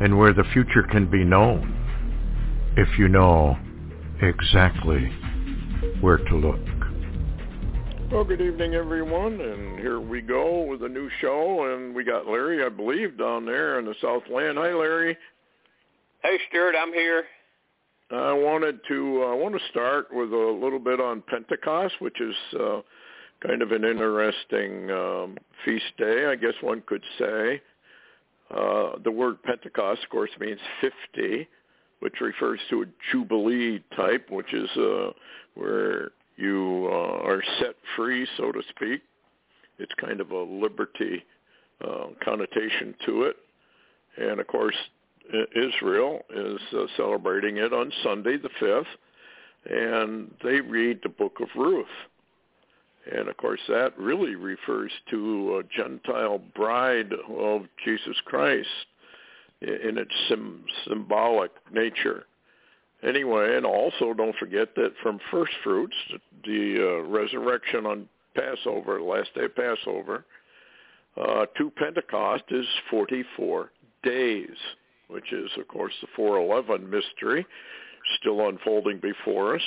and where the future can be known if you know exactly where to look. Well, good evening, everyone, and here we go with a new show, and we got Larry, I believe, down there in the Southland. Hi, Larry. Hey, Stewart, I'm here. I wanted to I want to start with a little bit on Pentecost, which is uh, kind of an interesting um, feast day, I guess one could say. Uh, the word Pentecost, of course, means 50, which refers to a jubilee type, which is uh, where you uh, are set free, so to speak. It's kind of a liberty uh, connotation to it. And of course, Israel is uh, celebrating it on Sunday the 5th, and they read the book of Ruth. And of course, that really refers to a Gentile bride of Jesus Christ in its sim- symbolic nature. Anyway, and also don't forget that from first fruits, the uh, resurrection on Passover, last day of Passover, uh, to Pentecost is 44 days which is, of course, the 411 mystery still unfolding before us.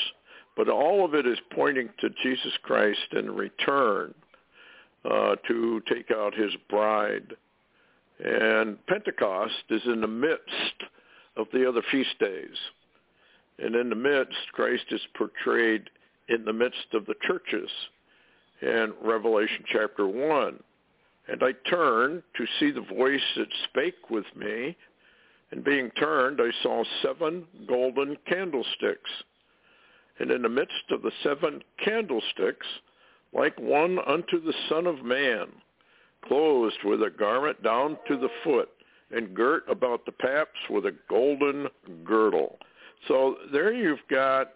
But all of it is pointing to Jesus Christ in return uh, to take out his bride. And Pentecost is in the midst of the other feast days. And in the midst, Christ is portrayed in the midst of the churches in Revelation chapter 1. And I turned to see the voice that spake with me, and being turned, I saw seven golden candlesticks. And in the midst of the seven candlesticks, like one unto the Son of Man, clothed with a garment down to the foot, and girt about the paps with a golden girdle. So there you've got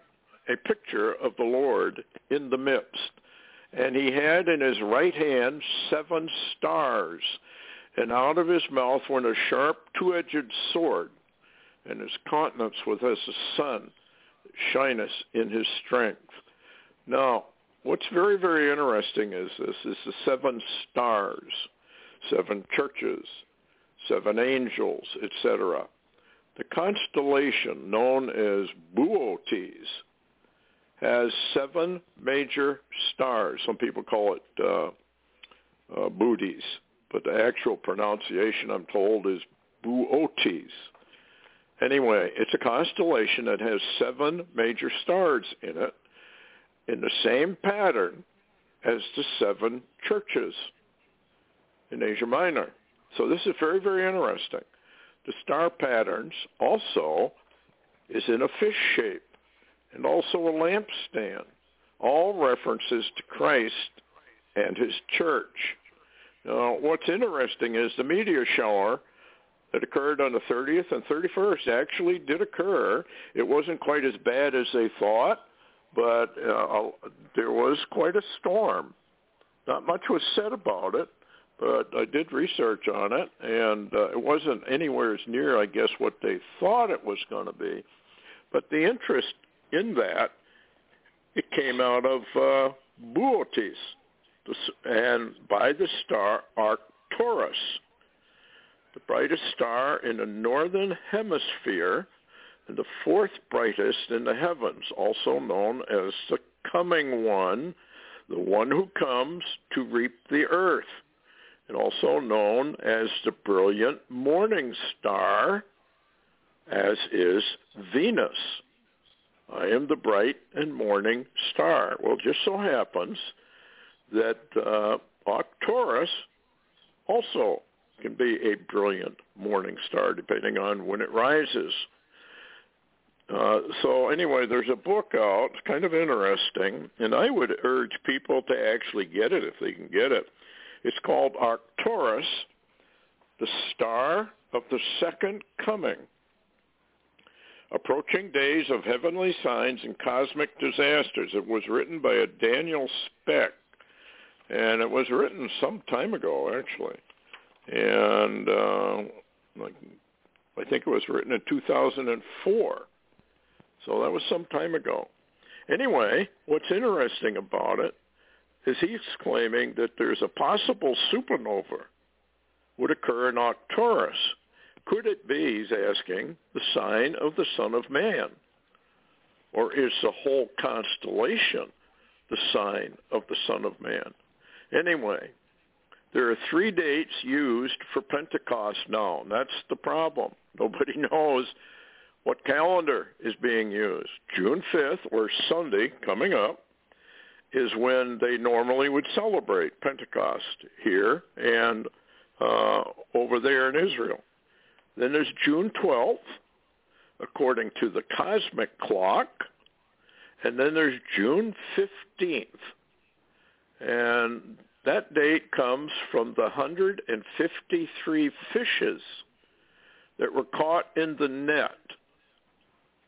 a picture of the Lord in the midst. And he had in his right hand seven stars and out of his mouth went a sharp two-edged sword, and his countenance was as the sun shineth in his strength. Now, what's very, very interesting is this is the seven stars, seven churches, seven angels, etc. The constellation known as Boötes has seven major stars. Some people call it uh, uh, booties but the actual pronunciation, I'm told, is Boötes. Anyway, it's a constellation that has seven major stars in it in the same pattern as the seven churches in Asia Minor. So this is very, very interesting. The star patterns also is in a fish shape and also a lampstand, all references to Christ and his church. Now, what's interesting is the meteor shower that occurred on the 30th and 31st actually did occur. It wasn't quite as bad as they thought, but uh, there was quite a storm. Not much was said about it, but I did research on it, and uh, it wasn't anywhere as near, I guess, what they thought it was going to be. But the interest in that, it came out of uh, Boötes and by the star Arcturus, the brightest star in the northern hemisphere and the fourth brightest in the heavens, also known as the coming one, the one who comes to reap the earth, and also known as the brilliant morning star, as is Venus. I am the bright and morning star. Well, just so happens that uh, Arcturus also can be a brilliant morning star depending on when it rises. Uh, so anyway, there's a book out, kind of interesting, and I would urge people to actually get it if they can get it. It's called Arcturus, the Star of the Second Coming. Approaching Days of Heavenly Signs and Cosmic Disasters. It was written by a Daniel Speck, and it was written some time ago, actually. And uh, I think it was written in 2004. So that was some time ago. Anyway, what's interesting about it is he's claiming that there's a possible supernova would occur in Arcturus. Could it be, he's asking, the sign of the Son of Man? Or is the whole constellation the sign of the Son of Man? Anyway, there are three dates used for Pentecost now, and that's the problem. Nobody knows what calendar is being used. June 5th, or Sunday coming up, is when they normally would celebrate Pentecost here and uh, over there in Israel. Then there's June 12th, according to the cosmic clock. And then there's June 15th. And that date comes from the 153 fishes that were caught in the net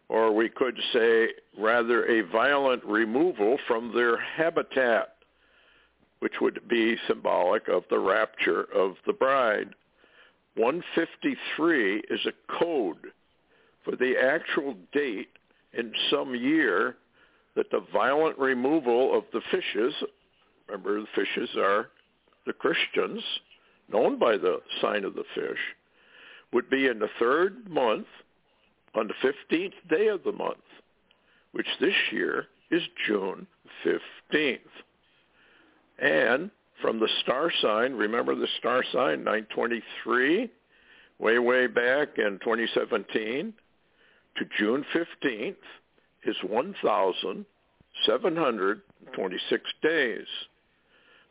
or we could say rather a violent removal from their habitat, which would be symbolic of the rapture of the bride. 153 is a code for the actual date in some year that the violent removal of the fishes, remember the fishes are the Christians, known by the sign of the fish, would be in the third month on the 15th day of the month, which this year is June 15th. And from the star sign, remember the star sign, 923, way, way back in 2017, to June 15th is 1,726 days.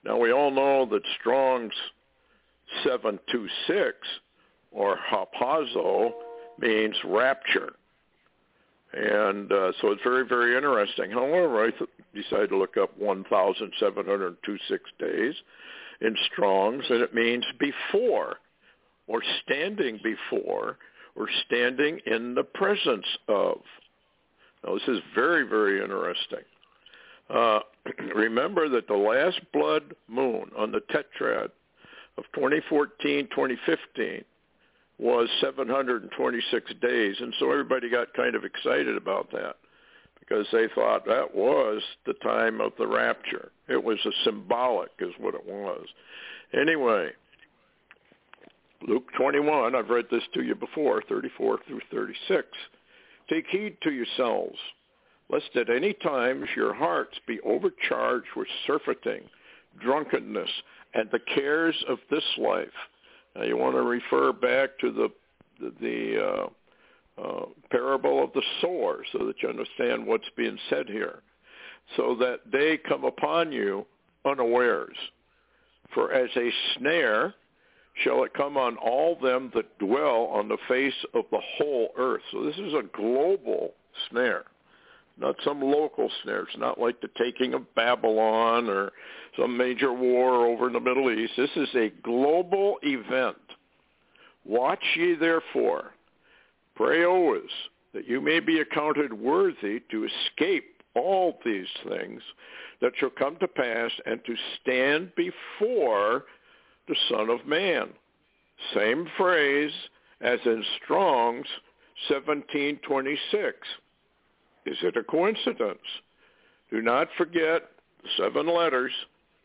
Now we all know that Strong's 726 or harpazo means rapture. And uh, so it's very, very interesting. However, I th- decided to look up 1,726 days in Strong's, and it means before, or standing before, or standing in the presence of. Now, this is very, very interesting. Uh, remember that the last blood moon on the tetrad of 2014-2015 was 726 days. And so everybody got kind of excited about that because they thought that was the time of the rapture. It was a symbolic is what it was. Anyway, Luke 21, I've read this to you before, 34 through 36. Take heed to yourselves, lest at any times your hearts be overcharged with surfeiting, drunkenness, and the cares of this life – Now you want to refer back to the the, uh, uh, parable of the sower so that you understand what's being said here. So that they come upon you unawares. For as a snare shall it come on all them that dwell on the face of the whole earth. So this is a global snare, not some local snare. It's not like the taking of Babylon or some major war over in the Middle East. This is a global event. Watch ye therefore, pray always, that you may be accounted worthy to escape all these things that shall come to pass and to stand before the Son of Man. Same phrase as in Strong's 1726. Is it a coincidence? Do not forget the seven letters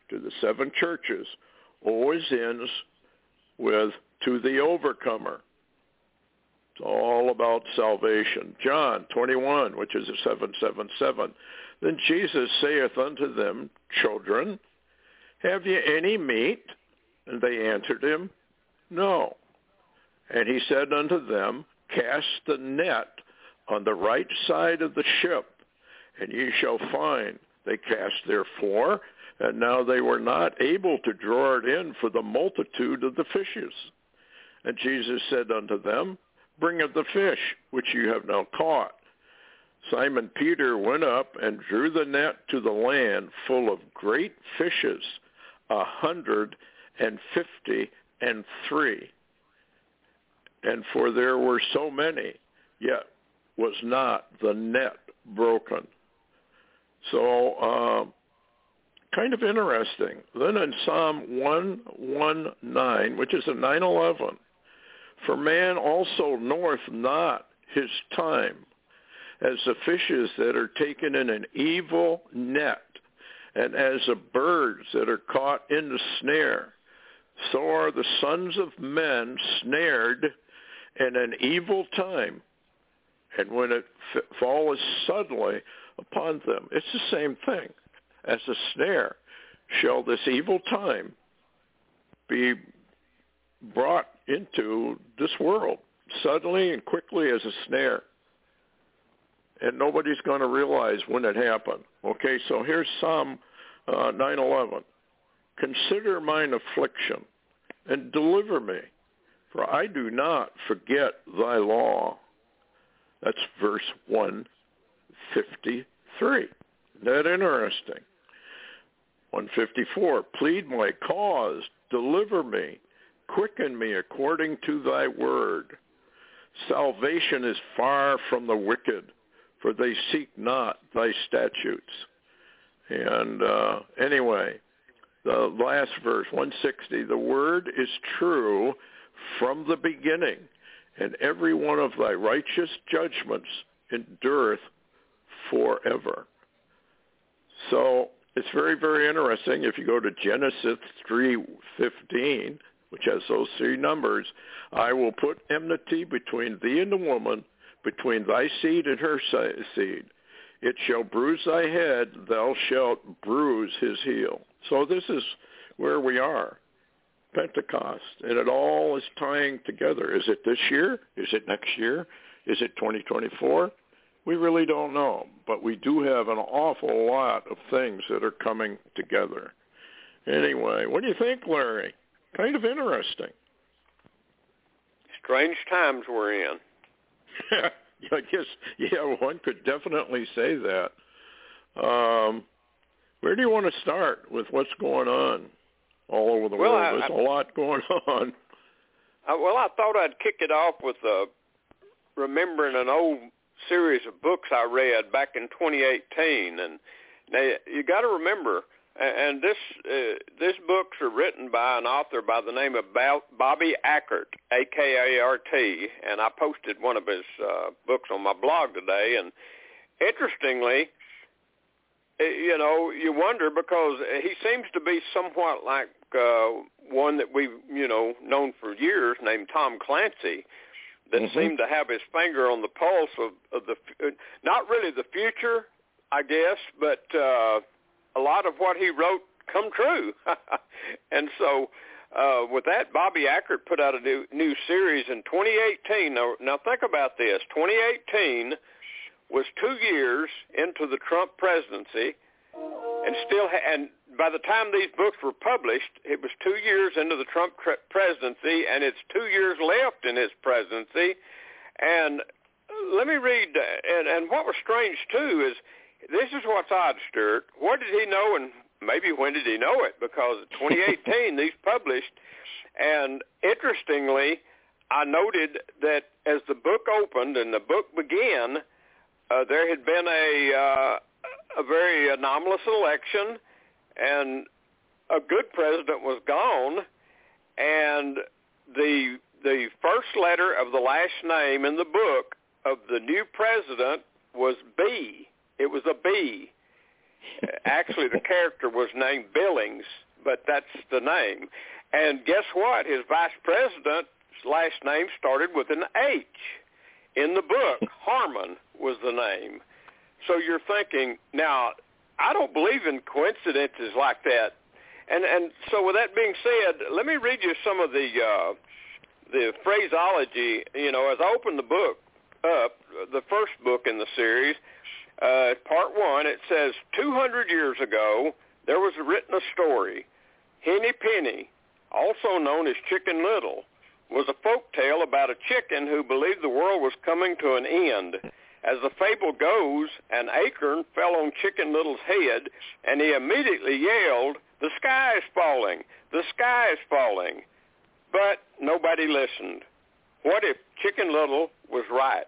to the seven churches always ends with to the overcomer. It's all about salvation. John 21, which is a 777. Then Jesus saith unto them, Children, have ye any meat? And they answered him, No. And he said unto them, Cast the net on the right side of the ship, and ye shall find. They cast therefore, and now they were not able to draw it in for the multitude of the fishes. And Jesus said unto them, Bring of the fish which you have now caught. Simon Peter went up and drew the net to the land full of great fishes, a hundred and fifty and three. And for there were so many, yet was not the net broken. So uh, kind of interesting. Then in Psalm 119, which is a 911, for man also knoweth not his time, as the fishes that are taken in an evil net, and as the birds that are caught in the snare. So are the sons of men snared in an evil time, and when it f- falls suddenly upon them. It's the same thing as a snare. Shall this evil time be brought into this world suddenly and quickly as a snare? And nobody's going to realize when it happened. Okay, so here's Psalm uh, 9:11. Consider mine affliction and deliver me, for I do not forget thy law. That's verse 153. Isn't that interesting? 154, plead my cause, deliver me, quicken me according to thy word. Salvation is far from the wicked, for they seek not thy statutes. And uh, anyway, the last verse, 160, the word is true from the beginning, and every one of thy righteous judgments endureth forever. So it's very, very interesting. If you go to Genesis 3.15, which has those three numbers, I will put enmity between thee and the woman, between thy seed and her seed. It shall bruise thy head, thou shalt bruise his heel. So this is where we are, Pentecost, and it all is tying together. Is it this year? Is it next year? Is it 2024? We really don't know, but we do have an awful lot of things that are coming together. Anyway, what do you think, Larry? Kind of interesting. Strange times we're in. I guess, yeah, one could definitely say that. Um, where do you want to start with what's going on all over the well, world? I, There's I, a lot going on. I, well, I thought I'd kick it off with uh, remembering an old series of books I read back in 2018, and now you got to remember, and this uh, this books are written by an author by the name of Bobby Akart, A-K-A-R-T, and I posted one of his uh, books on my blog today, and interestingly, you know, you wonder because he seems to be somewhat like uh, one that we've, you know, known for years named Tom Clancy that mm-hmm. seemed to have his finger on the pulse of, of the not really the future, I guess, but uh, a lot of what he wrote come true. and so uh, with that, Bobby Akart put out a new new series in 2018. Now, now think about this: 2018 was two years into the Trump presidency, and still, ha- and by the time these books were published, it was two years into the Trump presidency, and it's two years left in his presidency. And let me read, and, and what was strange too is this is what's odd, Stewart. What did he know, and maybe when did he know it? Because 2018, these published, and interestingly, I noted that as the book opened and the book began, uh, there had been a uh, a very anomalous election and a good president was gone, and the the first letter of the last name in the book of the new president was B. It was a B. Actually, the character was named Billings, but that's the name. And guess what? His vice president's last name started with an H. In the book, Harmon was the name. So you're thinking, now I don't believe in coincidences like that. And and so with that being said, let me read you some of the uh, the phraseology. You know, as I open the book up, the first book in the series, uh, part one, it says 200 years ago there was written a story. Henny Penny, also known as Chicken Little, was a folk tale about a chicken who believed the world was coming to an end. As the fable goes, an acorn fell on Chicken Little's head, and he immediately yelled, the sky is falling, the sky is falling. But nobody listened. What if Chicken Little was right?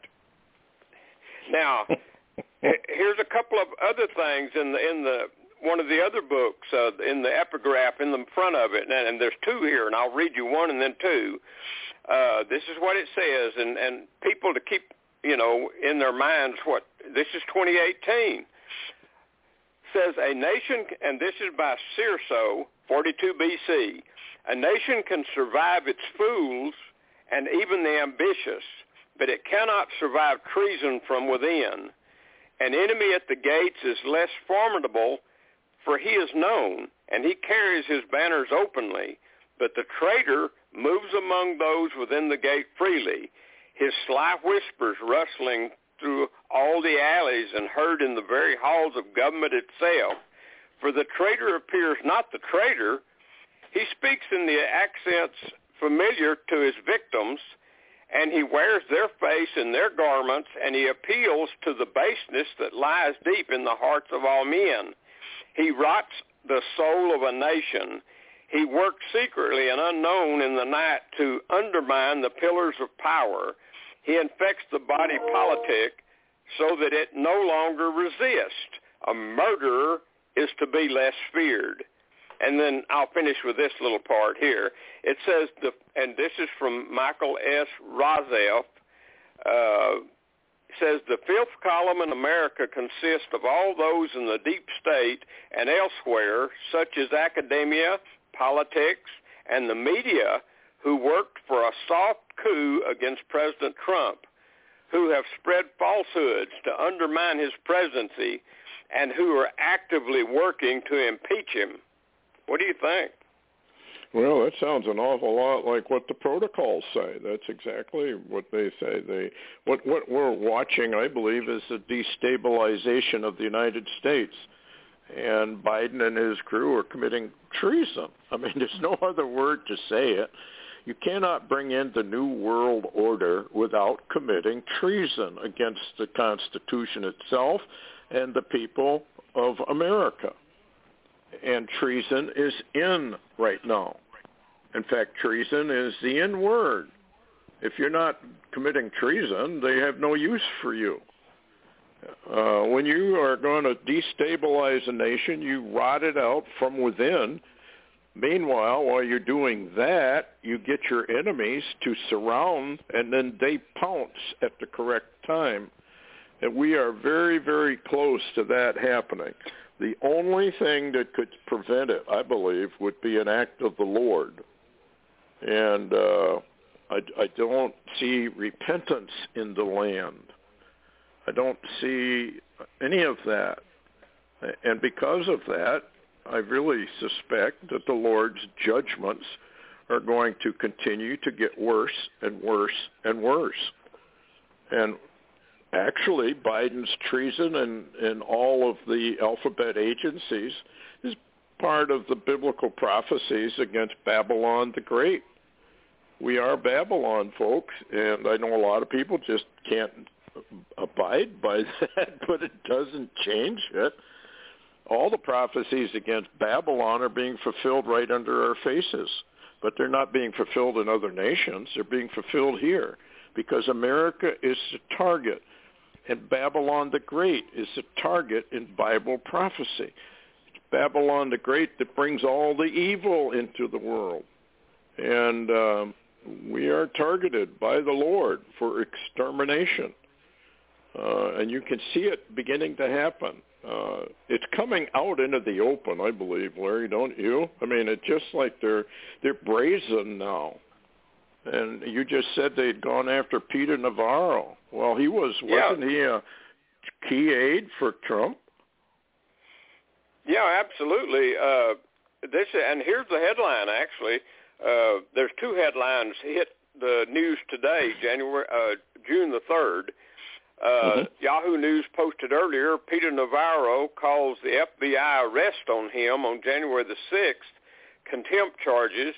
now, here's a couple of other things in the in the one of the other books uh, in the epigraph in the front of it, and, and there's two here, and I'll read you one and then two. Uh, this is what it says, and and people to keep you know in their minds what this is 2018 says a nation, and this is by Cicero, 42 BC. A nation can survive its fools and even the ambitious, but it cannot survive treason from within. An enemy at the gates is less formidable, for he is known, and he carries his banners openly. But the traitor moves among those within the gate freely, his sly whispers rustling through all the alleys and heard in the very halls of government itself. For the traitor appears not the traitor. He speaks in the accents familiar to his victims, and he wears their face in their garments, and he appeals to the baseness that lies deep in the hearts of all men. He rots the soul of a nation. He works secretly and unknown in the night to undermine the pillars of power. He infects the body politic so that it no longer resists. A murderer is to be less feared. And then I'll finish with this little part here. It says, the, and this is from Michael S. Roszell, uh, says the fifth column in America consists of all those in the deep state and elsewhere, such as academia, politics, and the media, who worked for a soft coup against President Trump, who have spread falsehoods to undermine his presidency, and who are actively working to impeach him. What do you think? Well, that sounds an awful lot like what the protocols say. That's exactly what they say. They what what we're watching, I believe, is the destabilization of the United States. And Biden and his crew are committing treason. I mean, there's no other word to say it. You cannot bring in the new world order without committing treason against the Constitution itself and the people of America. And treason is in right now. In fact, treason is the N word. If you're not committing treason, they have no use for you. Uh, when you are going to destabilize a nation, you rot it out from within Meanwhile, while you're doing that, you get your enemies to surround and then they pounce at the correct time. And we are very, very close to that happening. The only thing that could prevent it, I believe, would be an act of the Lord. And uh, I, I don't see repentance in the land. I don't see any of that. And because of that, I really suspect that the Lord's judgments are going to continue to get worse and worse and worse. And actually, Biden's treason and, and all of the alphabet agencies is part of the biblical prophecies against Babylon the Great. We are Babylon, folks, and I know a lot of people just can't abide by that, but it doesn't change it all the prophecies against Babylon are being fulfilled right under our faces, but they're not being fulfilled in other nations. They're being fulfilled here because America is the target, and Babylon the Great is the target in Bible prophecy. It's Babylon the Great that brings all the evil into the world, and um, we are targeted by the Lord for extermination. Uh, and you can see it beginning to happen uh, it's coming out into the open, I believe, Larry. Don't you? I mean, it's just like they're they're brazen now. And you just said they'd gone after Peter Navarro. Well, he was wasn't he a key aide for Trump? Yeah, absolutely. Uh, this and here's the headline. Actually, uh, there's two headlines hit the news today, January uh, June the third. Uh, mm-hmm. Yahoo News posted earlier, Peter Navarro calls the FBI arrest on him on January the 6th contempt charges,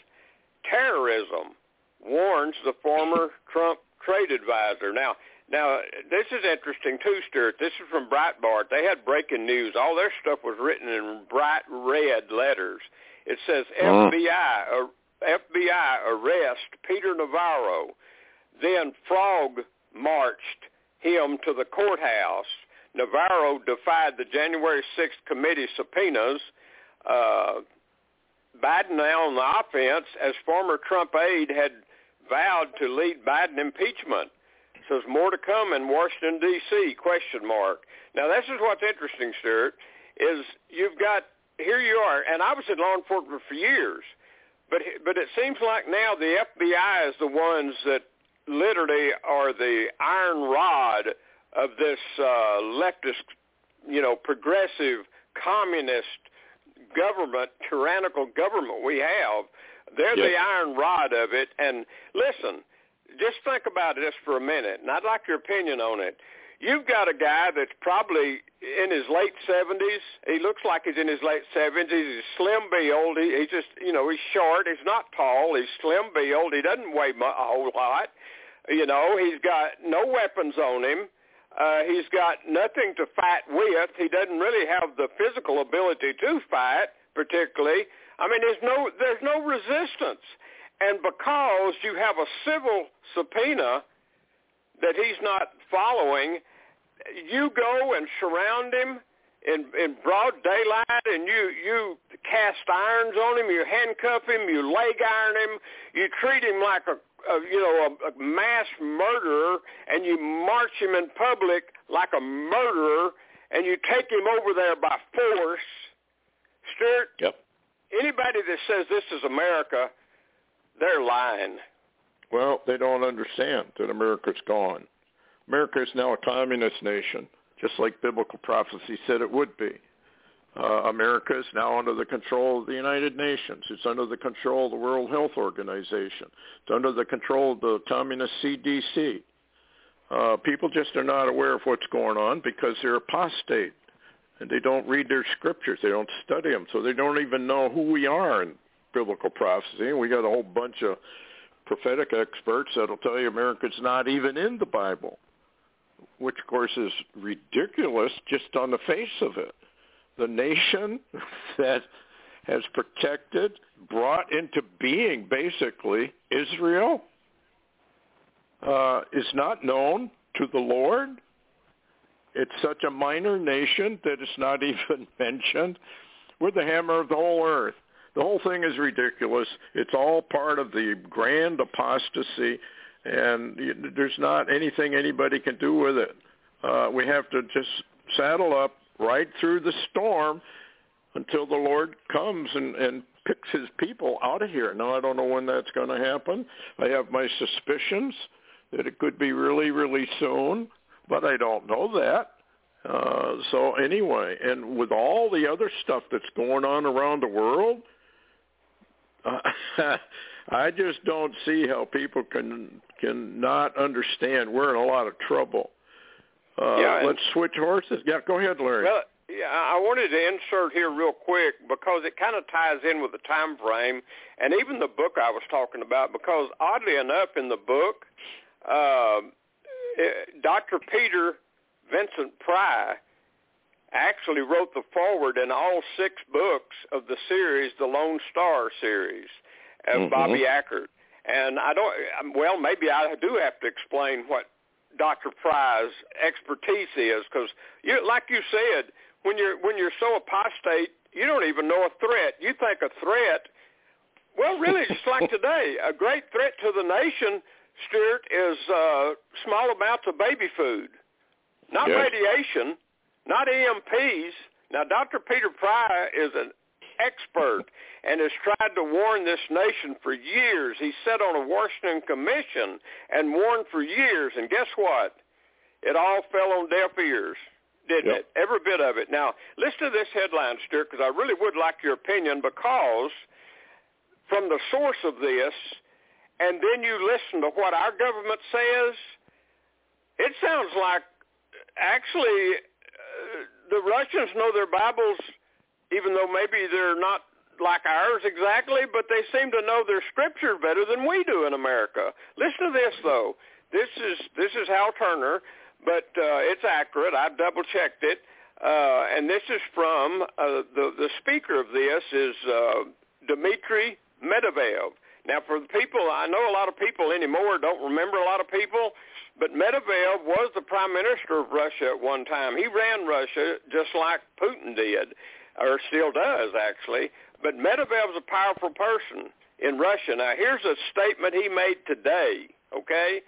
terrorism, warns the former Trump trade advisor. Now, now this is interesting too, Stewart. This is from Breitbart. They had breaking news. All their stuff was written in bright red letters. It says mm. FBI uh, FBI arrest Peter Navarro. Then Frog marched him to the courthouse. Navarro defied the January 6th committee subpoenas. Uh, Biden now on the offense, as former Trump aide had vowed to lead Biden impeachment. Says more to come in Washington D.C. Question mark. Now this is what's interesting, Stewart, is you've got here you are, and I was in law enforcement for years, but but it seems like now the FBI is the ones that literally are the iron rod of this uh, leftist, you know, progressive communist government, tyrannical government we have. They're yes. the iron rod of it. And listen, just think about this for a minute, and I'd like your opinion on it. You've got a guy that's probably in his late 70s. He looks like he's in his late 70s. He's slim build. He, he's just, you know, he's short. He's not tall. He's slim build. He doesn't weigh a whole lot. You know, he's got no weapons on him. Uh, he's got nothing to fight with. He doesn't really have the physical ability to fight, particularly. I mean, there's no there's no resistance, and because you have a civil subpoena that he's not following, you go and surround him in in broad daylight, and you you cast irons on him, you handcuff him, you leg iron him, you treat him like a a, you know, a, a mass murderer, and you march him in public like a murderer, and you take him over there by force, Stewart, Yep. Anybody that says this is America, they're lying. Well, they don't understand that America's gone. America is now a communist nation, just like biblical prophecy said it would be. Uh, America is now under the control of the United Nations. It's under the control of the World Health Organization. It's under the control of the communist CDC. Uh, people just are not aware of what's going on because they're apostate and they don't read their scriptures. They don't study them, so they don't even know who we are in biblical prophecy. And we got a whole bunch of prophetic experts that'll tell you America's not even in the Bible, which of course is ridiculous just on the face of it the nation that has protected, brought into being basically Israel, uh, is not known to the Lord. It's such a minor nation that it's not even mentioned. We're the hammer of the whole earth. The whole thing is ridiculous. It's all part of the grand apostasy, and there's not anything anybody can do with it. Uh, we have to just saddle up, right through the storm until the Lord comes and, and picks his people out of here. Now, I don't know when that's going to happen. I have my suspicions that it could be really, really soon, but I don't know that. Uh, so anyway, and with all the other stuff that's going on around the world, uh, I just don't see how people can can not understand. We're in a lot of trouble. Uh, yeah, let's switch horses. Yeah, go ahead, Larry. Well, yeah, I wanted to insert here real quick because it kind of ties in with the time frame and even the book I was talking about. Because oddly enough, in the book, uh, Dr. Peter Vincent Pry actually wrote the foreword in all six books of the series, the Lone Star series of mm-hmm. Bobby Akart. And I don't, well, maybe I do have to explain what Dr. Pry's expertise is because, you, like you said, when you're when you're so apostate, you don't even know a threat. You think a threat. Well, really, just like today, a great threat to the nation, Stewart, is uh, small amounts of baby food, not yes. radiation, not EMPs. Now, Dr. Peter Pry is an expert and has tried to warn this nation for years. He sat on a Washington commission and warned for years, and guess what? It all fell on deaf ears, didn't yep. it? Every bit of it. Now, listen to this headline, Stewart, because I really would like your opinion because from the source of this, and then you listen to what our government says, it sounds like actually uh, the Russians know their Bibles – even though maybe they're not like ours exactly, but they seem to know their scripture better than we do in America. Listen to this though. This is this is Hal Turner, but uh, it's accurate. I double checked it, uh, and this is from uh, the the speaker of this is uh, Dmitry Medvedev. Now, for the people, I know a lot of people anymore don't remember a lot of people, but Medvedev was the prime minister of Russia at one time. He ran Russia just like Putin did, or still does, actually. But Medvedev's a powerful person in Russia. Now, here's a statement he made today, okay?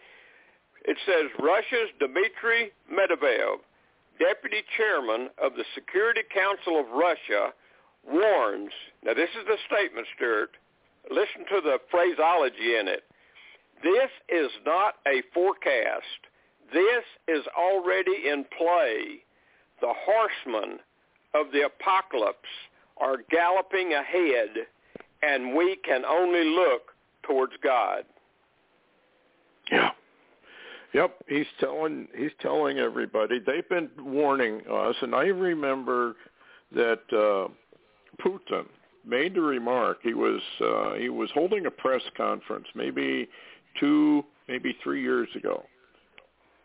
It says, Russia's Dmitry Medvedev, deputy chairman of the Security Council of Russia, warns, now this is the statement, Stewart. listen to the phraseology in it. This is not a forecast. This is already in play. The horsemen of the apocalypse are galloping ahead, and we can only look towards God. Yeah. Yep, he's telling he's telling everybody. They've been warning us, and I remember that uh, Putin made the remark. He was uh, he was holding a press conference, maybe two, maybe three years ago,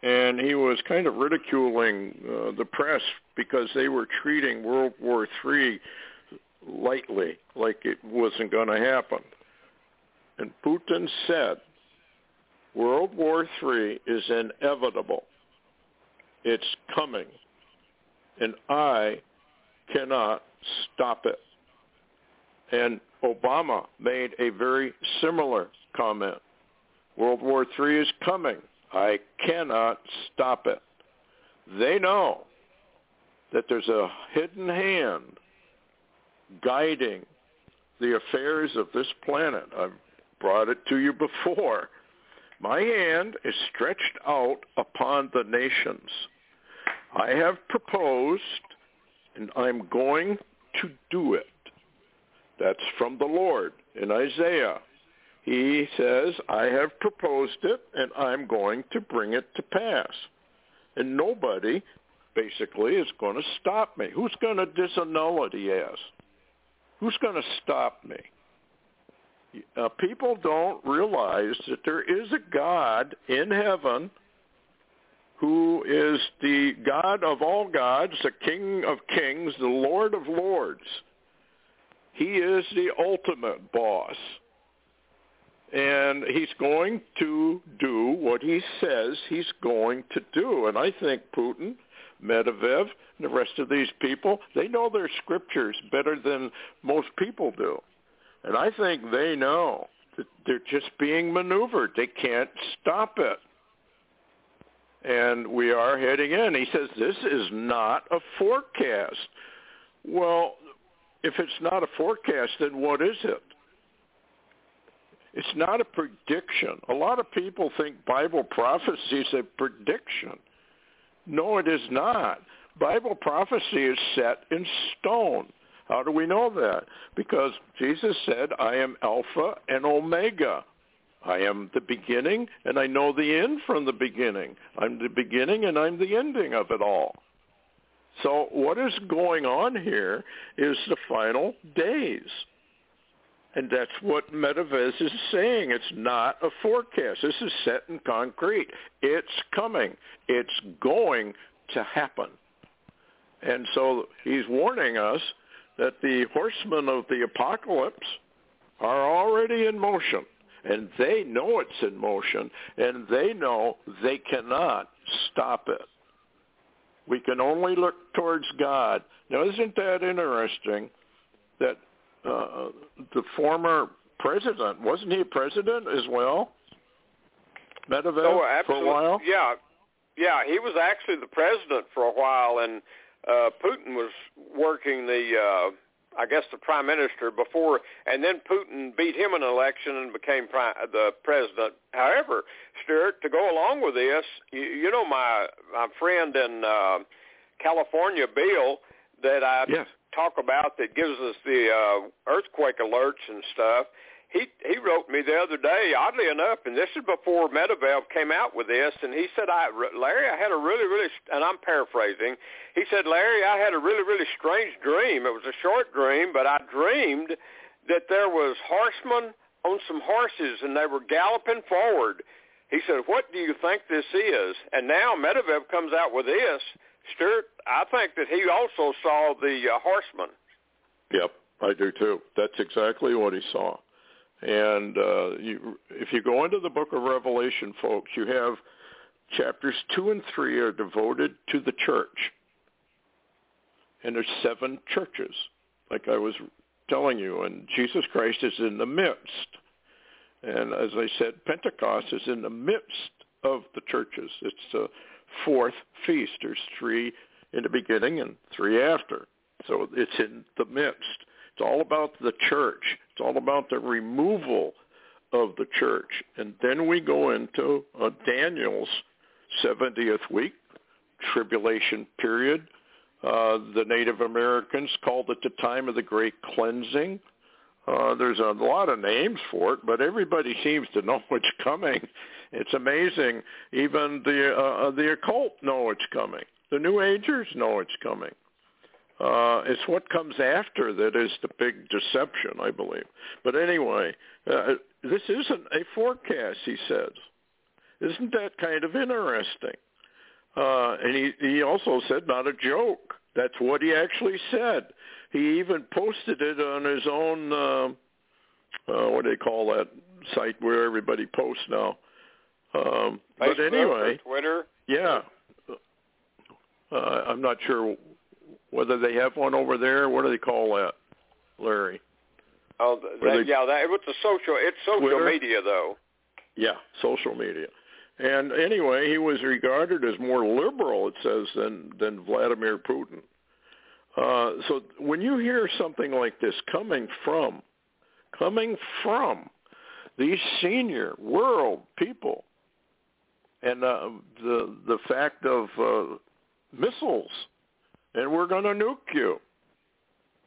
and he was kind of ridiculing uh, the press because they were treating World War III lightly, like it wasn't going to happen. And Putin said, World War III is inevitable. It's coming. And I cannot stop it. And Obama made a very similar comment. World War III is coming. I cannot stop it. They know that there's a hidden hand guiding the affairs of this planet. I've brought it to you before. My hand is stretched out upon the nations. I have proposed, and I'm going to do it. That's from the Lord in Isaiah. He says, I have proposed it, and I'm going to bring it to pass. And nobody, basically, is going to stop me. Who's going to disannul it, he asks. Who's going to stop me? Uh, people don't realize that there is a God in heaven who is the God of all gods, the King of kings, the Lord of lords. He is the ultimate boss. And he's going to do what he says he's going to do. And I think Putin, Medvedev, and the rest of these people, they know their scriptures better than most people do. And I think they know that they're just being maneuvered. They can't stop it. And we are heading in. He says, this is not a forecast. Well, if it's not a forecast, then what is it? It's not a prediction. A lot of people think Bible prophecy is a prediction. No, it is not. Bible prophecy is set in stone. How do we know that? Because Jesus said, I am Alpha and Omega. I am the beginning and I know the end from the beginning. I'm the beginning and I'm the ending of it all. So what is going on here is the final days. And that's what Medvedev is saying. It's not a forecast. This is set in concrete. It's coming. It's going to happen. And so he's warning us that the horsemen of the apocalypse are already in motion. And they know it's in motion. And they know they cannot stop it. We can only look towards God. Now, isn't that interesting that uh, the former president, wasn't he president as well? Medvedev oh, for a while? Yeah. Yeah, he was actually the president for a while, and uh, Putin was working the uh, I guess the prime minister before, and then Putin beat him in an election and became prime, the president. However, Stewart, to go along with this, you, you know my my friend in uh, California, Bill, that I yes. talk about that gives us the uh, earthquake alerts and stuff he he wrote me the other day, oddly enough, and this is before Medvedev came out with this, and he said, "I Larry, I had a really really," and I'm paraphrasing. He said, "Larry, I had a really really strange dream. It was a short dream, but I dreamed that there was horsemen on some horses, and they were galloping forward." He said, "What do you think this is?" And now Medvedev comes out with this. Stewart, I think that he also saw the uh, horsemen. Yep, I do too. That's exactly what he saw And uh, you, if you go into the book of Revelation, folks, you have chapters two and three are devoted to the church. And there's seven churches, like I was telling you, and Jesus Christ is in the midst. And as I said, Pentecost is in the midst of the churches. It's the fourth feast. There's three in the beginning and three after. So it's in the midst. It's all about the church. It's all about the removal of the church. And then we go into uh, Daniel's 70th week, tribulation period. Uh, the Native Americans called it the time of the great cleansing. Uh, there's a lot of names for it, but everybody seems to know what's coming. It's amazing. Even the uh, uh, the occult know it's coming. The New Agers know it's coming. Uh, it's what comes after that is the big deception, I believe. But anyway, uh, this isn't a forecast, he says. Isn't that kind of interesting? Uh, and he, he also said, not a joke. That's what he actually said. He even posted it on his own, uh, uh, what do they call that site where everybody posts now? Um, Facebook but anyway, Twitter. Yeah, uh, I'm not sure whether they have one over there. What do they call that, Larry? Oh, that, they- yeah, that it's a social. It's social Twitter? media though. Yeah, social media. And anyway, he was regarded as more liberal, it says, than than Vladimir Putin. Uh, so when you hear something like this coming from, coming from these senior world people, and uh, the the fact of uh, missiles, and we're going to nuke you.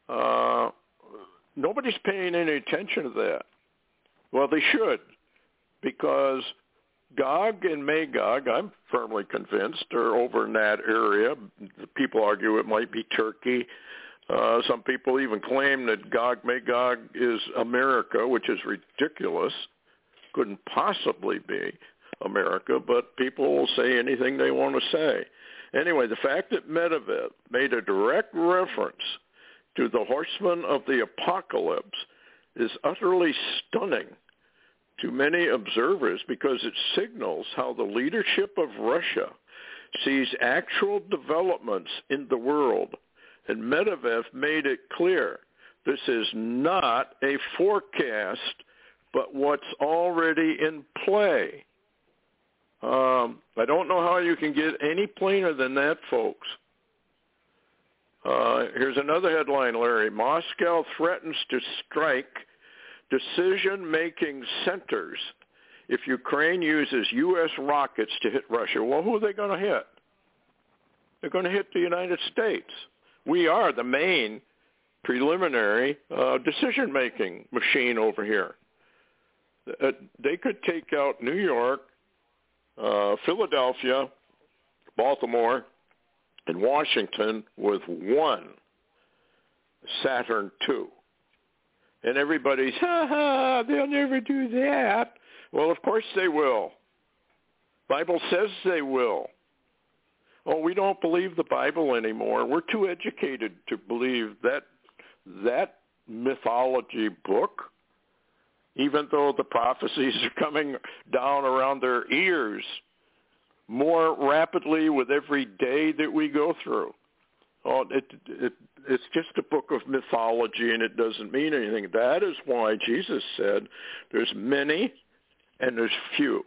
Uh, nobody's paying any attention to that. Well, they should, because Gog and Magog, I'm firmly convinced, are over in that area. People argue it might be Turkey. Uh, some people even claim that Gog Magog is America, which is ridiculous. Couldn't possibly be America, but people will say anything they want to say. Anyway, the fact that Medvedev made a direct reference to the horsemen of the apocalypse is utterly stunning to many observers because it signals how the leadership of Russia sees actual developments in the world. And Medvedev made it clear this is not a forecast, but what's already in play. Um, I don't know how you can get any plainer than that, folks. Uh, here's another headline, Larry. Moscow threatens to strike decision-making centers if Ukraine uses U.S. rockets to hit Russia. Well, who are they going to hit? They're going to hit the United States. We are the main preliminary uh, decision-making machine over here. Uh, they could take out New York, uh, Philadelphia, Baltimore, and Washington with one Satan II. And everybody's, ha ha, they'll never do that. Well, of course they will. Bible says they will. Oh, we don't believe the Bible anymore. We're too educated to believe that that mythology book, even though the prophecies are coming down around their ears more rapidly with every day that we go through. Oh, it, it, it's just a book of mythology and it doesn't mean anything. That is why Jesus said there's many and there's few.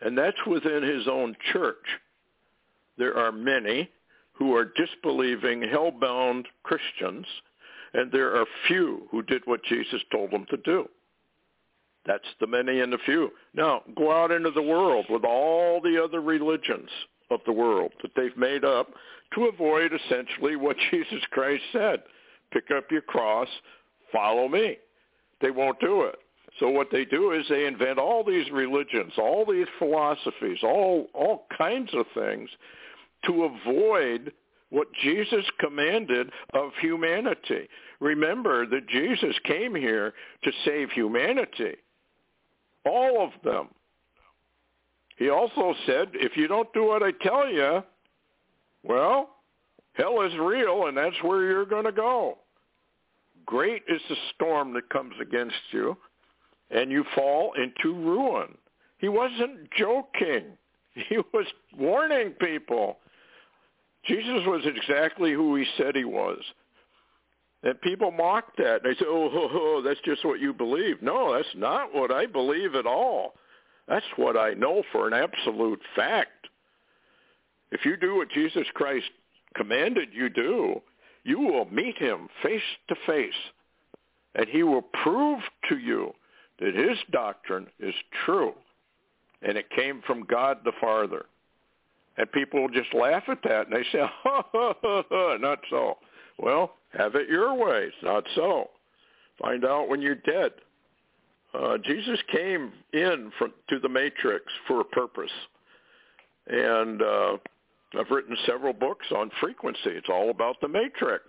And that's within his own church. There are many who are disbelieving, hell-bound Christians, and there are few who did what Jesus told them to do. That's the many and the few. Now, go out into the world with all the other religions of the world that they've made up to avoid essentially what Jesus Christ said. Pick up your cross, follow me. They won't do it. So what they do is they invent all these religions, all these philosophies, all all kinds of things to avoid what Jesus commanded of humanity. Remember that Jesus came here to save humanity. All of them. He also said, if you don't do what I tell you, well, hell is real and that's where you're going to go. Great is the storm that comes against you, and you fall into ruin. He wasn't joking. He was warning people. Jesus was exactly who he said he was. And people mock that. They say, oh, oh, oh, that's just what you believe. No, that's not what I believe at all. That's what I know for an absolute fact. If you do what Jesus Christ commanded you do, you will meet him face to face. And he will prove to you that his doctrine is true. And it came from God the Father. And people just laugh at that and they say, ha, ha, ha, ha, not so. Well, have it your way. It's not so. Find out when you're dead. Uh, Jesus came in from, to the matrix for a purpose. And uh, I've written several books on frequency. It's all about the matrix.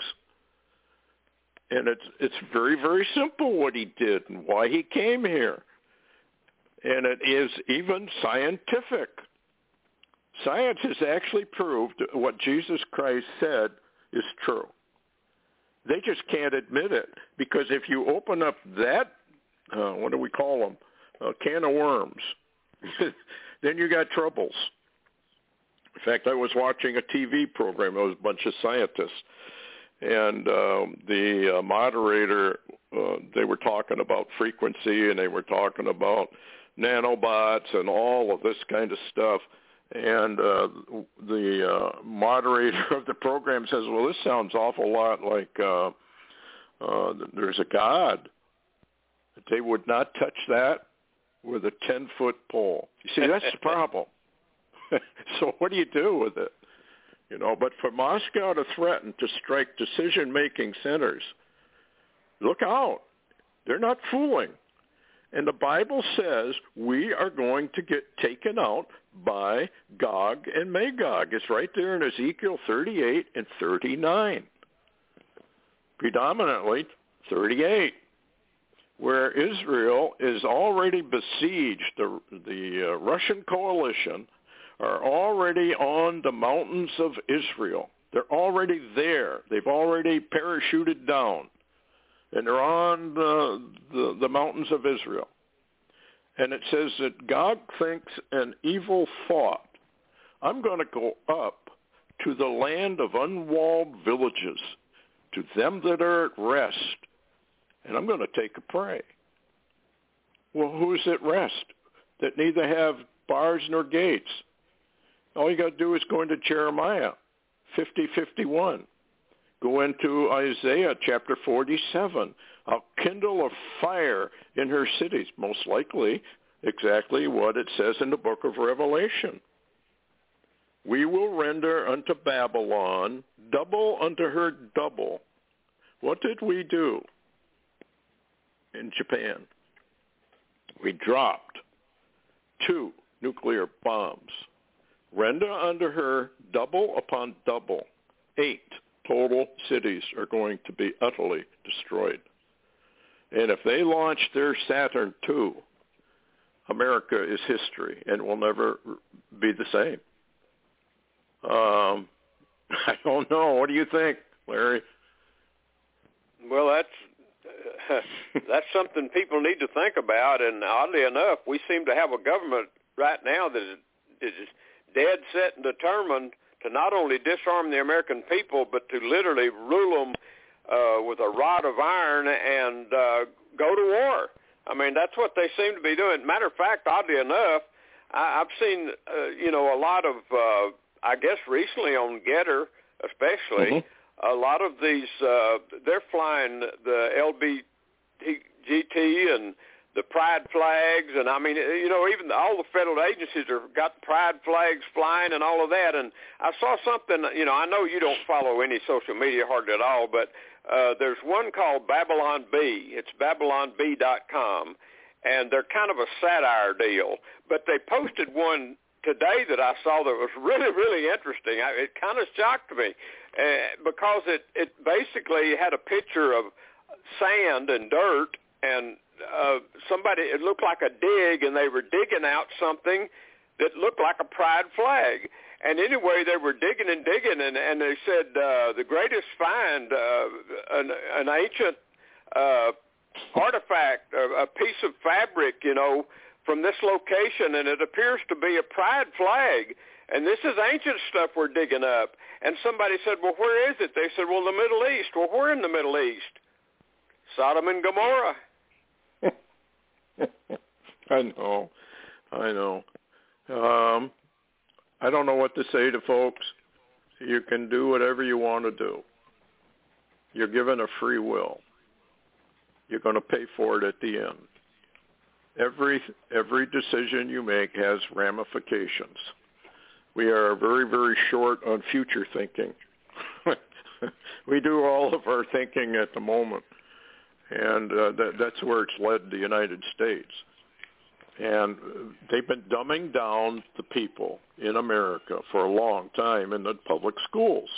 And it's it's very, very simple what he did and why he came here. And it is even scientific. Science has actually proved what Jesus Christ said is true. They just can't admit it because if you open up that, uh, what do we call them, a can of worms, then you got troubles. In fact, I was watching a TV program. It was a bunch of scientists, and um, the uh, moderator, uh, they were talking about frequency, and they were talking about nanobots and all of this kind of stuff and uh, the uh, moderator of the program says, "Well, this sounds awful lot like uh, uh, there's a God. They would not touch that with a ten-foot pole. You see, that's the problem. so what do you do with it? You know, but for Moscow to threaten to strike decision-making centers, look out. They're not fooling. And the Bible says we are going to get taken out by Gog and Magog. It's right there in Ezekiel 38 and 39. Predominantly 38, where Israel is already besieged. The, the uh, Russian coalition are already on the mountains of Israel. They're already there. They've already parachuted down. And they're on the, the, the mountains of Israel. And it says that God thinks an evil thought. I'm going to go up to the land of unwalled villages, to them that are at rest, and I'm going to take a prey. Well, who's at rest? That neither have bars nor gates. All you got to do is go into Jeremiah 50:51. Go into Isaiah chapter 47. I'll kindle a fire in her cities. Most likely exactly what it says in the book of Revelation. We will render unto Babylon double unto her double. What did we do in Japan? We dropped two nuclear bombs. Render unto her double upon double. Eight total cities are going to be utterly destroyed. And if they launch their Satan II, America is history and will never be the same. Um, I don't know. What do you think, Larry? Well, that's that's something people need to think about. And oddly enough, we seem to have a government right now that is dead set and determined to not only disarm the American people, but to literally rule them uh, with a rod of iron and uh, go to war. I mean, that's what they seem to be doing. Matter of fact, oddly enough, I, I've seen, uh, you know, a lot of, uh, I guess recently on Gettr especially, mm-hmm. a lot of these, uh, they're flying the LBGT and the pride flags and I mean you know even all the federal agencies have got pride flags flying and all of that and I saw something you know I know you don't follow any social media hardly at all but uh there's one called Babylon Bee. it's babylonbee.com and they're kind of a satire deal but they posted one today that I saw that was really really interesting I, it kind of shocked me uh, because it it basically had a picture of sand and dirt and uh, somebody, it looked like a dig, and they were digging out something that looked like a pride flag. And anyway, they were digging and digging, and, and they said uh, the greatest find, uh, an, an ancient uh, artifact, a, a piece of fabric, you know, from this location, and it appears to be a pride flag. And this is ancient stuff we're digging up. And somebody said, well, where is it? They said, well, the Middle East. Well, we're in the Middle East. Sodom and Gomorrah. I know. I know. Um, I don't know what to say to folks. You can do whatever you want to do. You're given a free will. You're going to pay for it at the end. Every every decision you make has ramifications. We are very very short on future thinking. we do all of our thinking at the moment, and uh, that, that's where it's led the United States. And they've been dumbing down the people in America for a long time in the public schools.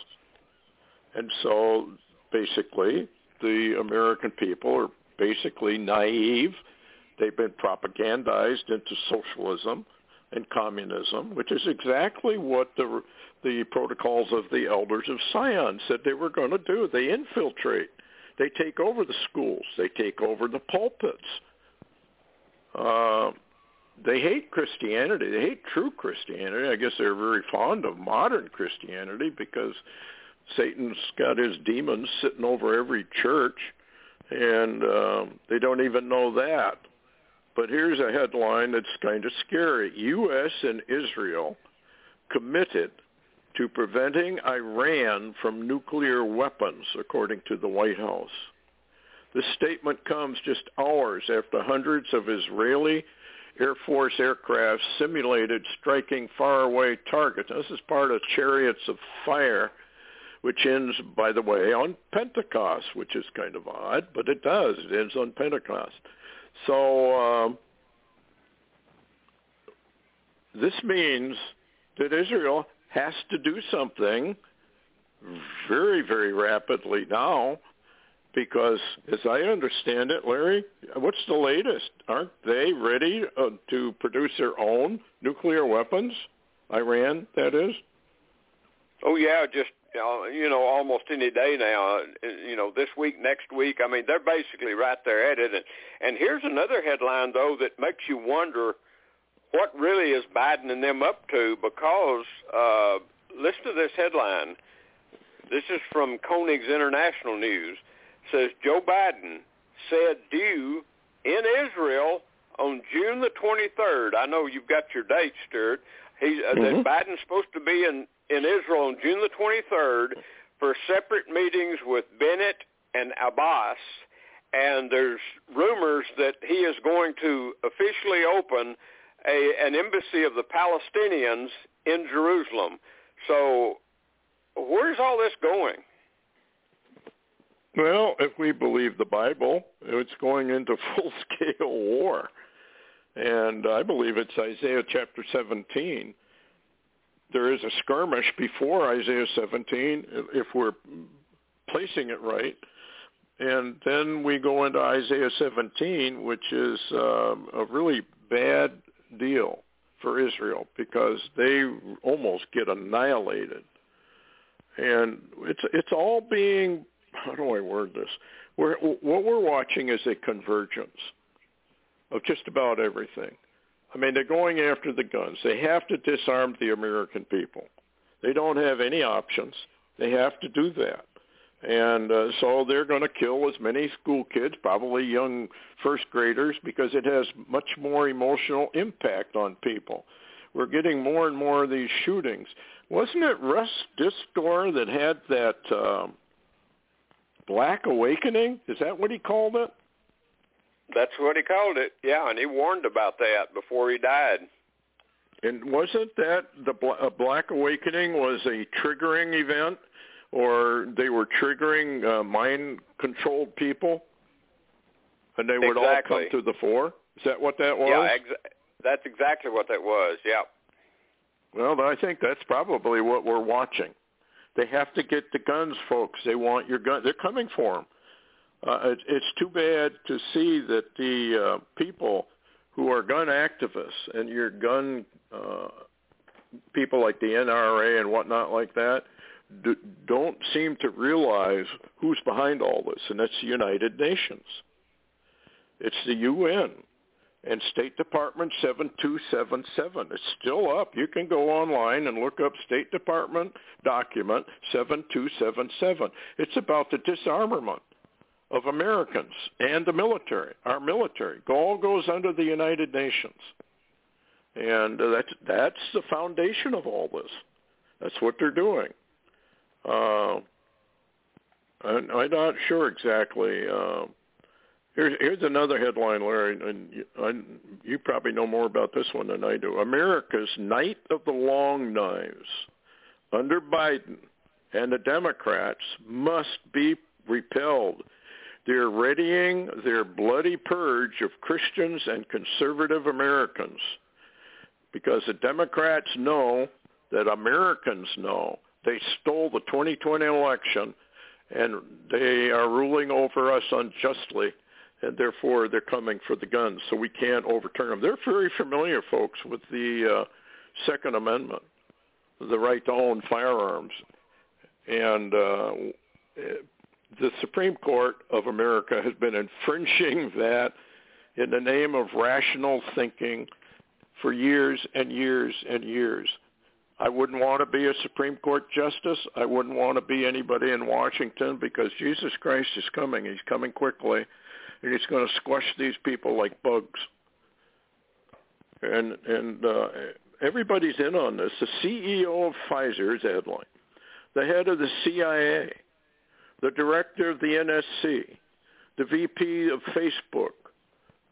And so basically the American people are basically naive. They've been propagandized into socialism and communism, which is exactly what the the protocols of the elders of Zion said they were going to do. They infiltrate. They take over the schools. They take over the pulpits. Uh, they hate Christianity. They hate true Christianity. I guess they're very fond of modern Christianity because Satan's got his demons sitting over every church, and um, they don't even know that. But here's a headline that's kind of scary. U.S. and Israel committed to preventing Iran from nuclear weapons, according to the White House. This statement comes just hours after hundreds of Israeli Air Force aircraft simulated striking faraway targets. This is part of Chariots of Fire, which ends, by the way, on Pentecost, which is kind of odd, but it does. It ends on Pentecost. So um, this means that Israel has to do something very, very rapidly now because as I understand it, Larry, what's the latest? Aren't they ready uh, to produce their own nuclear weapons? Iran, that is. Oh yeah, just uh, you know, almost any day now. Uh, you know, this week, next week. I mean, they're basically right there at it. And and here's another headline though that makes you wonder what really is Biden and them up to because uh, listen to this headline. This is from Koenig's International News says Joe Biden said due in Israel on June the 23rd. I know you've got your date, Stewart. He, uh, mm-hmm. That Biden's supposed to be in, in Israel on June the 23rd for separate meetings with Bennett and Abbas. And there's rumors that he is going to officially open a, an embassy of the Palestinians in Jerusalem. So where's all this going? Well, if we believe the Bible, it's going into full-scale war. And I believe it's Isaiah chapter 17. There is a skirmish before Isaiah 17, if we're placing it right. And then we go into Isaiah 17, which is um, a really bad deal for Israel because they almost get annihilated. And it's it's all being how do I word this? We're, what we're watching is a convergence of just about everything. I mean, they're going after the guns. They have to disarm the American people. They don't have any options. They have to do that. And uh, so they're going to kill as many school kids, probably young first graders, because it has much more emotional impact on people. We're getting more and more of these shootings. Wasn't it Russ Dizdar that had that um, Black Awakening? Is that what he called it? That's what he called it. Yeah, and he warned about that before he died. And wasn't that the Black Awakening was a triggering event, or they were triggering uh, mind-controlled people, and they would exactly. all come to the fore? Is that what that was? Yeah, ex- that's exactly what that was. Yeah. Well, I think that's probably what we're watching. They have to get the guns, folks. They want your gun. They're coming for them. Uh, it, it's too bad to see that the uh, people who are gun activists and your gun uh, people like the NRA and whatnot like that do, don't seem to realize who's behind all this, and that's the United Nations. It's the UN and State Department 7277. It's still up. You can go online and look up State Department document 7277. It's about the disarmament of Americans and the military, our military. All goes under the United Nations. And uh, that's, that's the foundation of all this. That's what they're doing. Uh, and I'm not sure exactly. Uh, Here's, here's another headline, Larry, and you, I, you probably know more about this one than I do. America's Night of the Long Knives under Biden and the Democrats must be repelled. They're readying their bloody purge of Christians and conservative Americans because the Democrats know that Americans know they stole the 2020 election and they are ruling over us unjustly and therefore they're coming for the guns. So we can't overturn them. They're very familiar, folks, with the uh, Second Amendment, the right to own firearms, and uh, the Supreme Court of America has been infringing that in the name of rational thinking for years and years and years. I wouldn't want to be a Supreme Court justice. I wouldn't want to be anybody in Washington because Jesus Christ is coming. He's coming quickly and he's going to squash these people like bugs. And and uh, everybody's in on this. The CEO of Pfizer is headline, the head of the CIA, the director of the NSC, the VP of Facebook,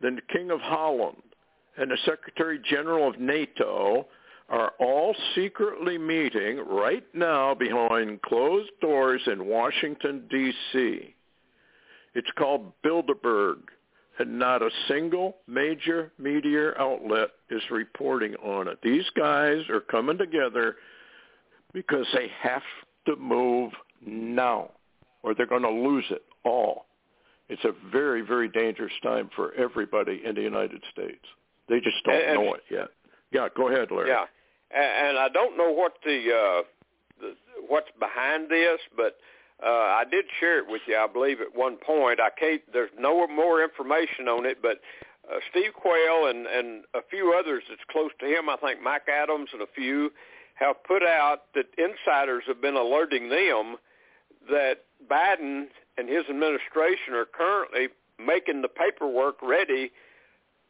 then the King of Holland, and the Secretary General of NATO are all secretly meeting right now behind closed doors in Washington, D.C. It's called Bilderberg, and not a single major media outlet is reporting on it. These guys are coming together because they have to move now, or they're going to lose it all. It's a very, very dangerous time for everybody in the United States. They just don't and, know it yet. Yeah, go ahead, Larry. Yeah, and I don't know what the, uh, the what's behind this, but uh, I did share it with you, I believe, at one point. I can't. There's no more information on it, but uh, Steve Quayle and and a few others that's close to him, I think Mike Adams and a few, have put out that insiders have been alerting them that Biden and his administration are currently making the paperwork ready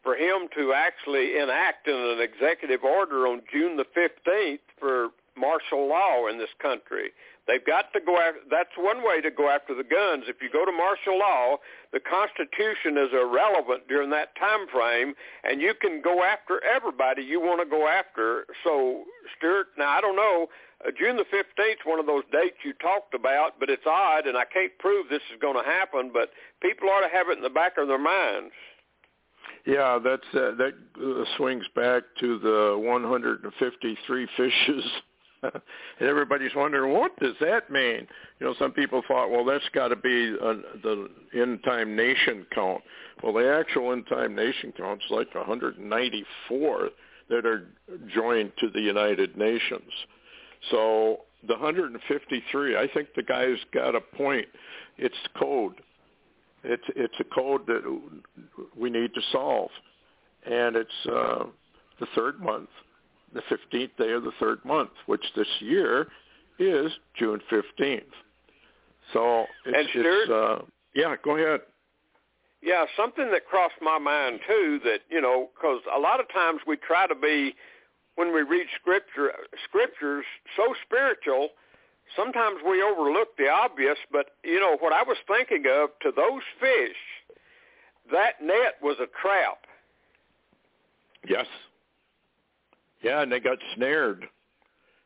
for him to actually enact in an executive order on June the 15th for martial law in this country. They've got to go after, that's one way to go after the guns. If you go to martial law, the Constitution is irrelevant during that time frame, and you can go after everybody you want to go after. So, Stewart, now I don't know, uh, June the 15th is one of those dates you talked about, but it's odd, and I can't prove this is going to happen, but people ought to have it in the back of their minds. Yeah, that's uh, that uh, swings back to the 153 fishes and everybody's wondering what does that mean? You know, some people thought, well, that's got to be a, the end time nation count. Well, the actual end time nation count's like 194 that are joined to the United Nations. So the 153, I think the guy's got a point. It's code. It's it's a code that we need to solve, and it's uh, the third month the 15th day of the third month, which this year is June 15th. So it's, it's uh, yeah, go ahead. Yeah, something that crossed my mind too that, you know, because a lot of times we try to be, when we read scripture, scriptures so spiritual, sometimes we overlook the obvious, but, you know, what I was thinking of, to those fish, that net was a trap. Yes. Yeah, and they got snared.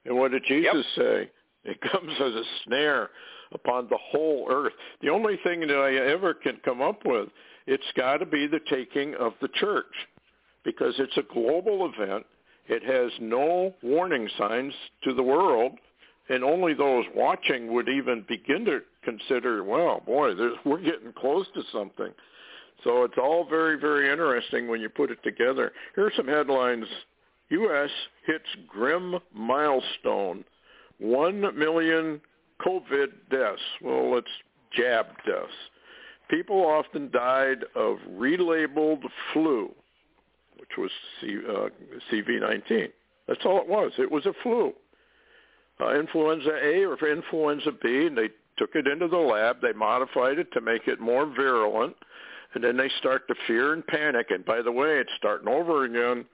And what did Jesus yep. say? It comes as a snare upon the whole earth. The only thing that I ever can come up with, it's got to be the taking of the church because it's a global event. It has no warning signs to the world, and only those watching would even begin to consider, well, boy, we're getting close to something. So it's all very, very interesting when you put it together. Here are some headlines U.S. hits grim milestone, 1 million COVID deaths. Well, it's jab deaths. people often died of relabeled flu, which was C, uh, CV19. That's all it was. It was a flu. Uh, influenza A or influenza B, and they took it into the lab. They modified it to make it more virulent, and then they start to fear and panic. And by the way, it's starting over again.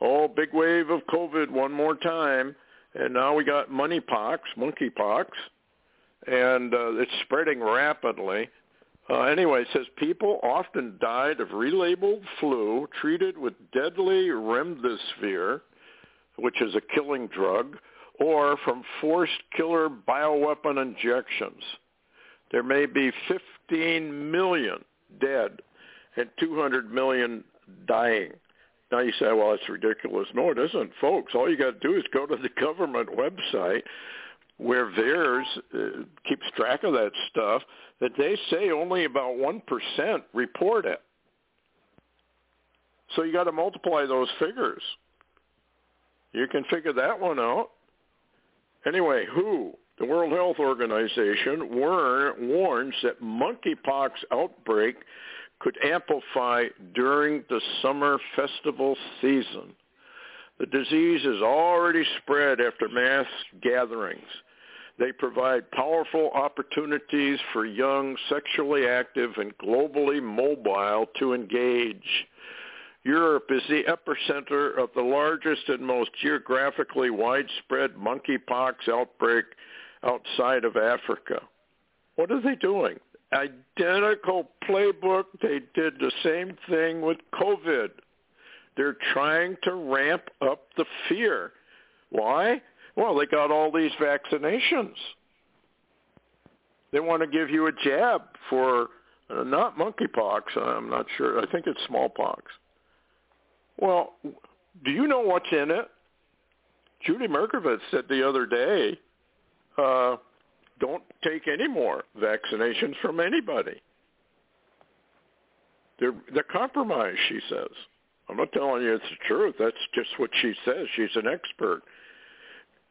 Oh, big wave of COVID one more time, and now we got moneypox, monkeypox, and uh, it's spreading rapidly. Uh, anyway, it says people often died of relabeled flu treated with deadly remdesivir, which is a killing drug, or from forced killer bioweapon injections. There may be 15 million dead and 200 million dying. Now you say, well, that's ridiculous. No, it isn't, folks. All you got to do is go to the government website where VAERS uh, keeps track of that stuff, that they say only about 1% report it. So you got to multiply those figures. You can figure that one out. Anyway, WHO, the World Health Organization, warns that monkeypox outbreak could amplify during the summer festival season. The disease is already spread after mass gatherings. They provide powerful opportunities for young, sexually active, and globally mobile to engage. Europe is the epicenter of the largest and most geographically widespread monkeypox outbreak outside of Africa. What are they doing? Identical playbook. They did the same thing with COVID. They're trying to ramp up the fear. Why? Well, they got all these vaccinations. They want to give you a jab for uh, not monkeypox. I'm not sure. I think it's smallpox. Well, do you know what's in it? Judy Mikovits said the other day, uh, don't take any more vaccinations from anybody. They're they're compromised, she says. I'm not telling you it's the truth. That's just what she says. She's an expert.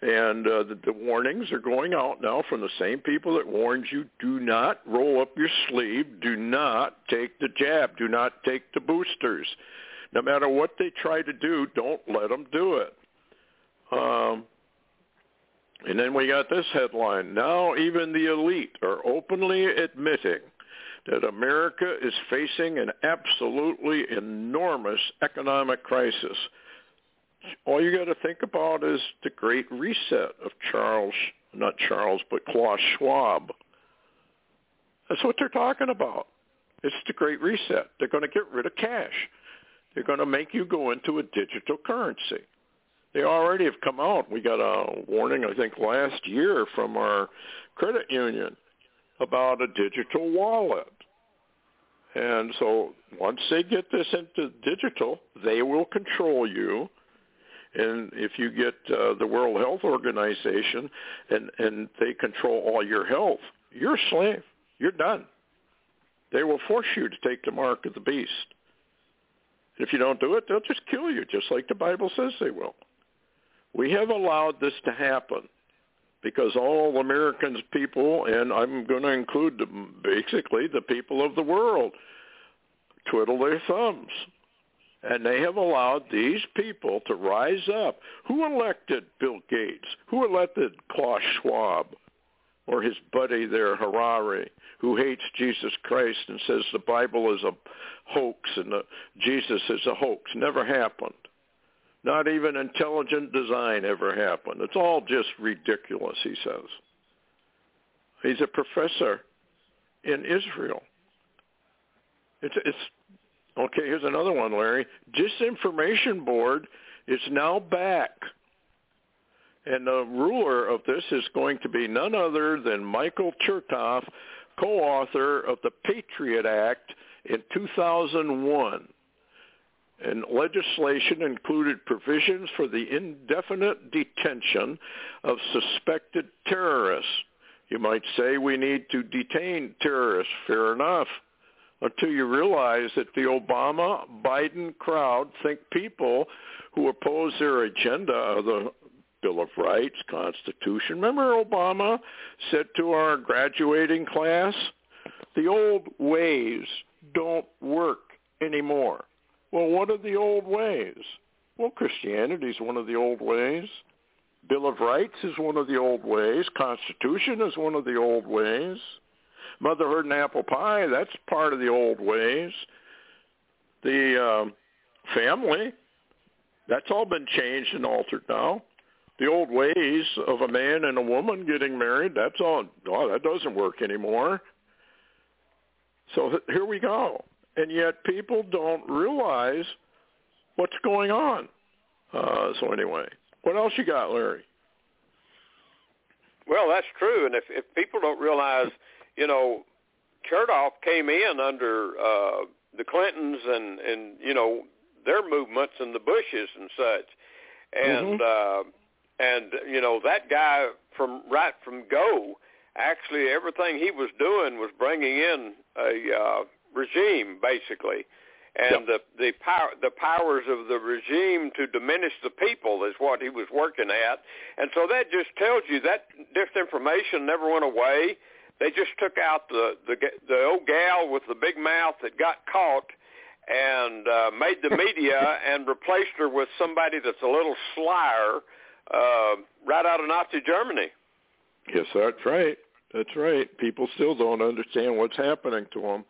And uh, the, the warnings are going out now from the same people that warned you, do not roll up your sleeve, do not take the jab, do not take the boosters. No matter what they try to do, don't let them do it. Um, and then we got this headline. Now even the elite are openly admitting that America is facing an absolutely enormous economic crisis all you got to think about is the Great Reset of Charles, not Charles, but Klaus Schwab. That's what they're talking about. It's the Great Reset. They're going to get rid of cash. They're going to make you go into a digital currency. They already have come out. We got a warning, I think, last year from our credit union about a digital wallet. And so once they get this into digital, they will control you and if you get uh, the World Health Organization and and they control all your health, you're a slave. You're done. They will force you to take the mark of the beast. If you don't do it, they'll just kill you, just like the Bible says they will. We have allowed this to happen because all Americans people, and I'm going to include the, basically the people of the world, twiddle their thumbs and they have allowed these people to rise up. Who elected Bill Gates? Who elected Klaus Schwab or his buddy there, Harari, who hates Jesus Christ and says the Bible is a hoax and the, Jesus is a hoax? Never happened. Not even intelligent design ever happened. It's all just ridiculous, he says. He's a professor in Israel. It's, it's Okay, here's another one, Larry. Disinformation Board is now back. And the ruler of this is going to be none other than Michael Chertoff, co-author of the Patriot Act in 2001. And legislation included provisions for the indefinite detention of suspected terrorists. You might say we need to detain terrorists. Fair enough until you realize that the Obama Biden crowd think people who oppose their agenda are the Bill of Rights, Constitution. Remember Obama said to our graduating class, The old ways don't work anymore. Well, what are the old ways? Well, Christianity is one of the old ways. Bill of Rights is one of the old ways. Constitution is one of the old ways. Motherhood and apple pie, that's part of the old ways. The um, family, that's all been changed and altered now. The old ways of a man and a woman getting married, that's all, oh, that doesn't work anymore. So here we go. And yet people don't realize what's going on. Uh, so anyway, what else you got, Larry? Well, that's true. And if, if people don't realize, you know, Chertoff came in under uh, the Clintons and, and, you know, their movements and the Bushes and such. And, mm-hmm. uh, and, you know, that guy from right from go, actually everything he was doing was bringing in a uh, regime, basically. And yep. the the power the powers of the regime to diminish the people is what he was working at. And so that just tells you that disinformation never went away. They just took out the the the old gal with the big mouth that got caught and uh, made the media and replaced her with somebody that's a little slyer uh, right out of Nazi Germany. Yes, that's right. That's right. People still don't understand what's happening to them.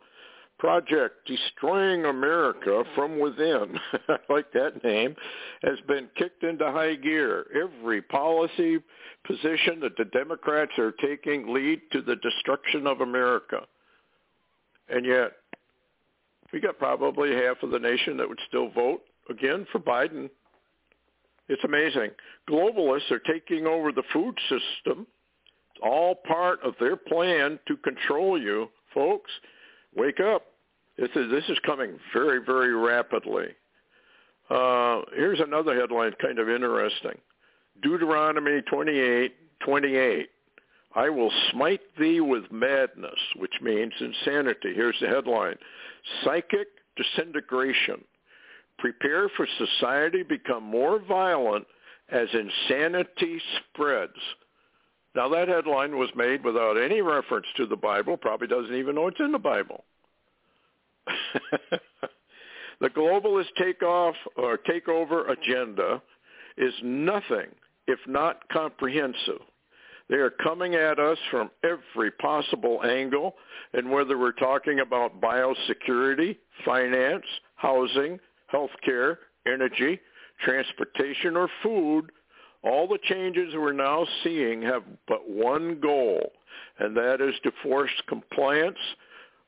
Project Destroying America from Within, I like that name, has been kicked into high gear. Every policy position that the Democrats are taking lead to the destruction of America. And yet, we got probably half of the nation that would still vote again for Biden. It's amazing. Globalists are taking over the food system. It's all part of their plan to control you, folks. Wake up. This is this is coming very very rapidly. Uh, here's another headline, kind of interesting. Deuteronomy 28, 28. I will smite thee with madness, which means insanity. Here's the headline. Psychic disintegration. Prepare for society become more violent as insanity spreads. Now that headline was made without any reference to the Bible, probably doesn't even know it's in the Bible. the globalist takeoff or takeover agenda is nothing if not comprehensive. They are coming at us from every possible angle, and whether we're talking about biosecurity, finance, housing, healthcare, energy, transportation, or food, all the changes we're now seeing have but one goal, and that is to force compliance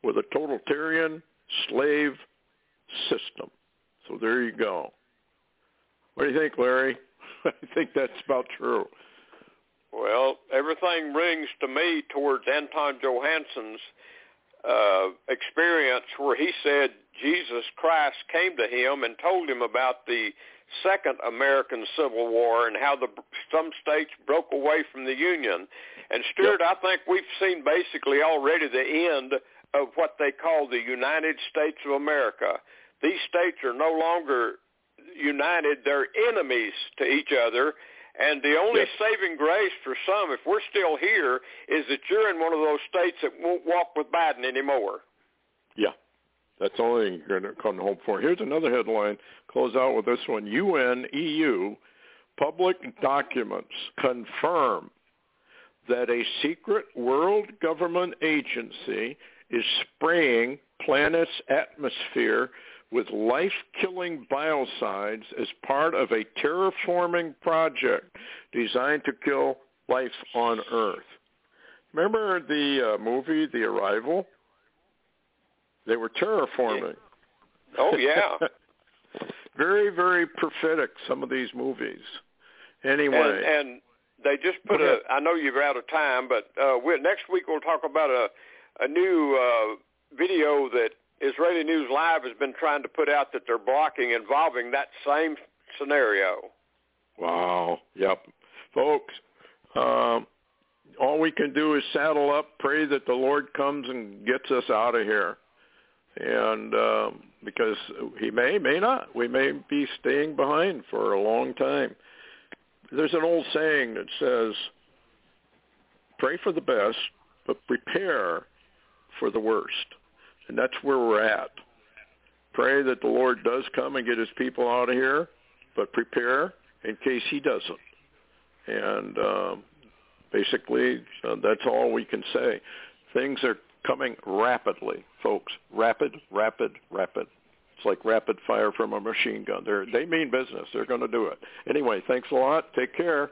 with a totalitarian slave system. So there you go. What do you think, Larry? I think that's about true. Well, everything rings to me towards Anton Johansson's uh, experience where he said Jesus Christ came to him and told him about the second American Civil War and how the some states broke away from the Union. And Stewart, yep. I think we've seen basically already the end of what they call the United States of America. These states are no longer united. They're enemies to each other. And the only yes. saving grace for some, if we're still here, is that you're in one of those states that won't walk with Biden anymore. Yeah. That's you're going to come home for. Here's another headline. Close out with this one. UN, EU, public documents confirm that a secret world government agency is spraying planet's atmosphere with life-killing biocides as part of a terraforming project designed to kill life on Earth. Remember the uh, movie The Arrival? They were terraforming. Oh yeah. very very prophetic some of these movies. Anyway, and, and they just put a. I know you're out of time, but uh, we next week we'll talk about a a new uh, video that Israeli News Live has been trying to put out that they're blocking involving that same scenario. Wow. Yep. Folks, um, all we can do is saddle up, pray that the Lord comes and gets us out of here. And um, because he may, may not. We may be staying behind for a long time. There's an old saying that says, pray for the best, but prepare for the worst. And that's where we're at. Pray that the Lord does come and get his people out of here, but prepare in case he doesn't. And um, basically, uh, that's all we can say. Things are coming rapidly, folks. Rapid, rapid, rapid. It's like rapid fire from a machine gun. They're, they mean business. They're going to do it. Anyway, thanks a lot. Take care.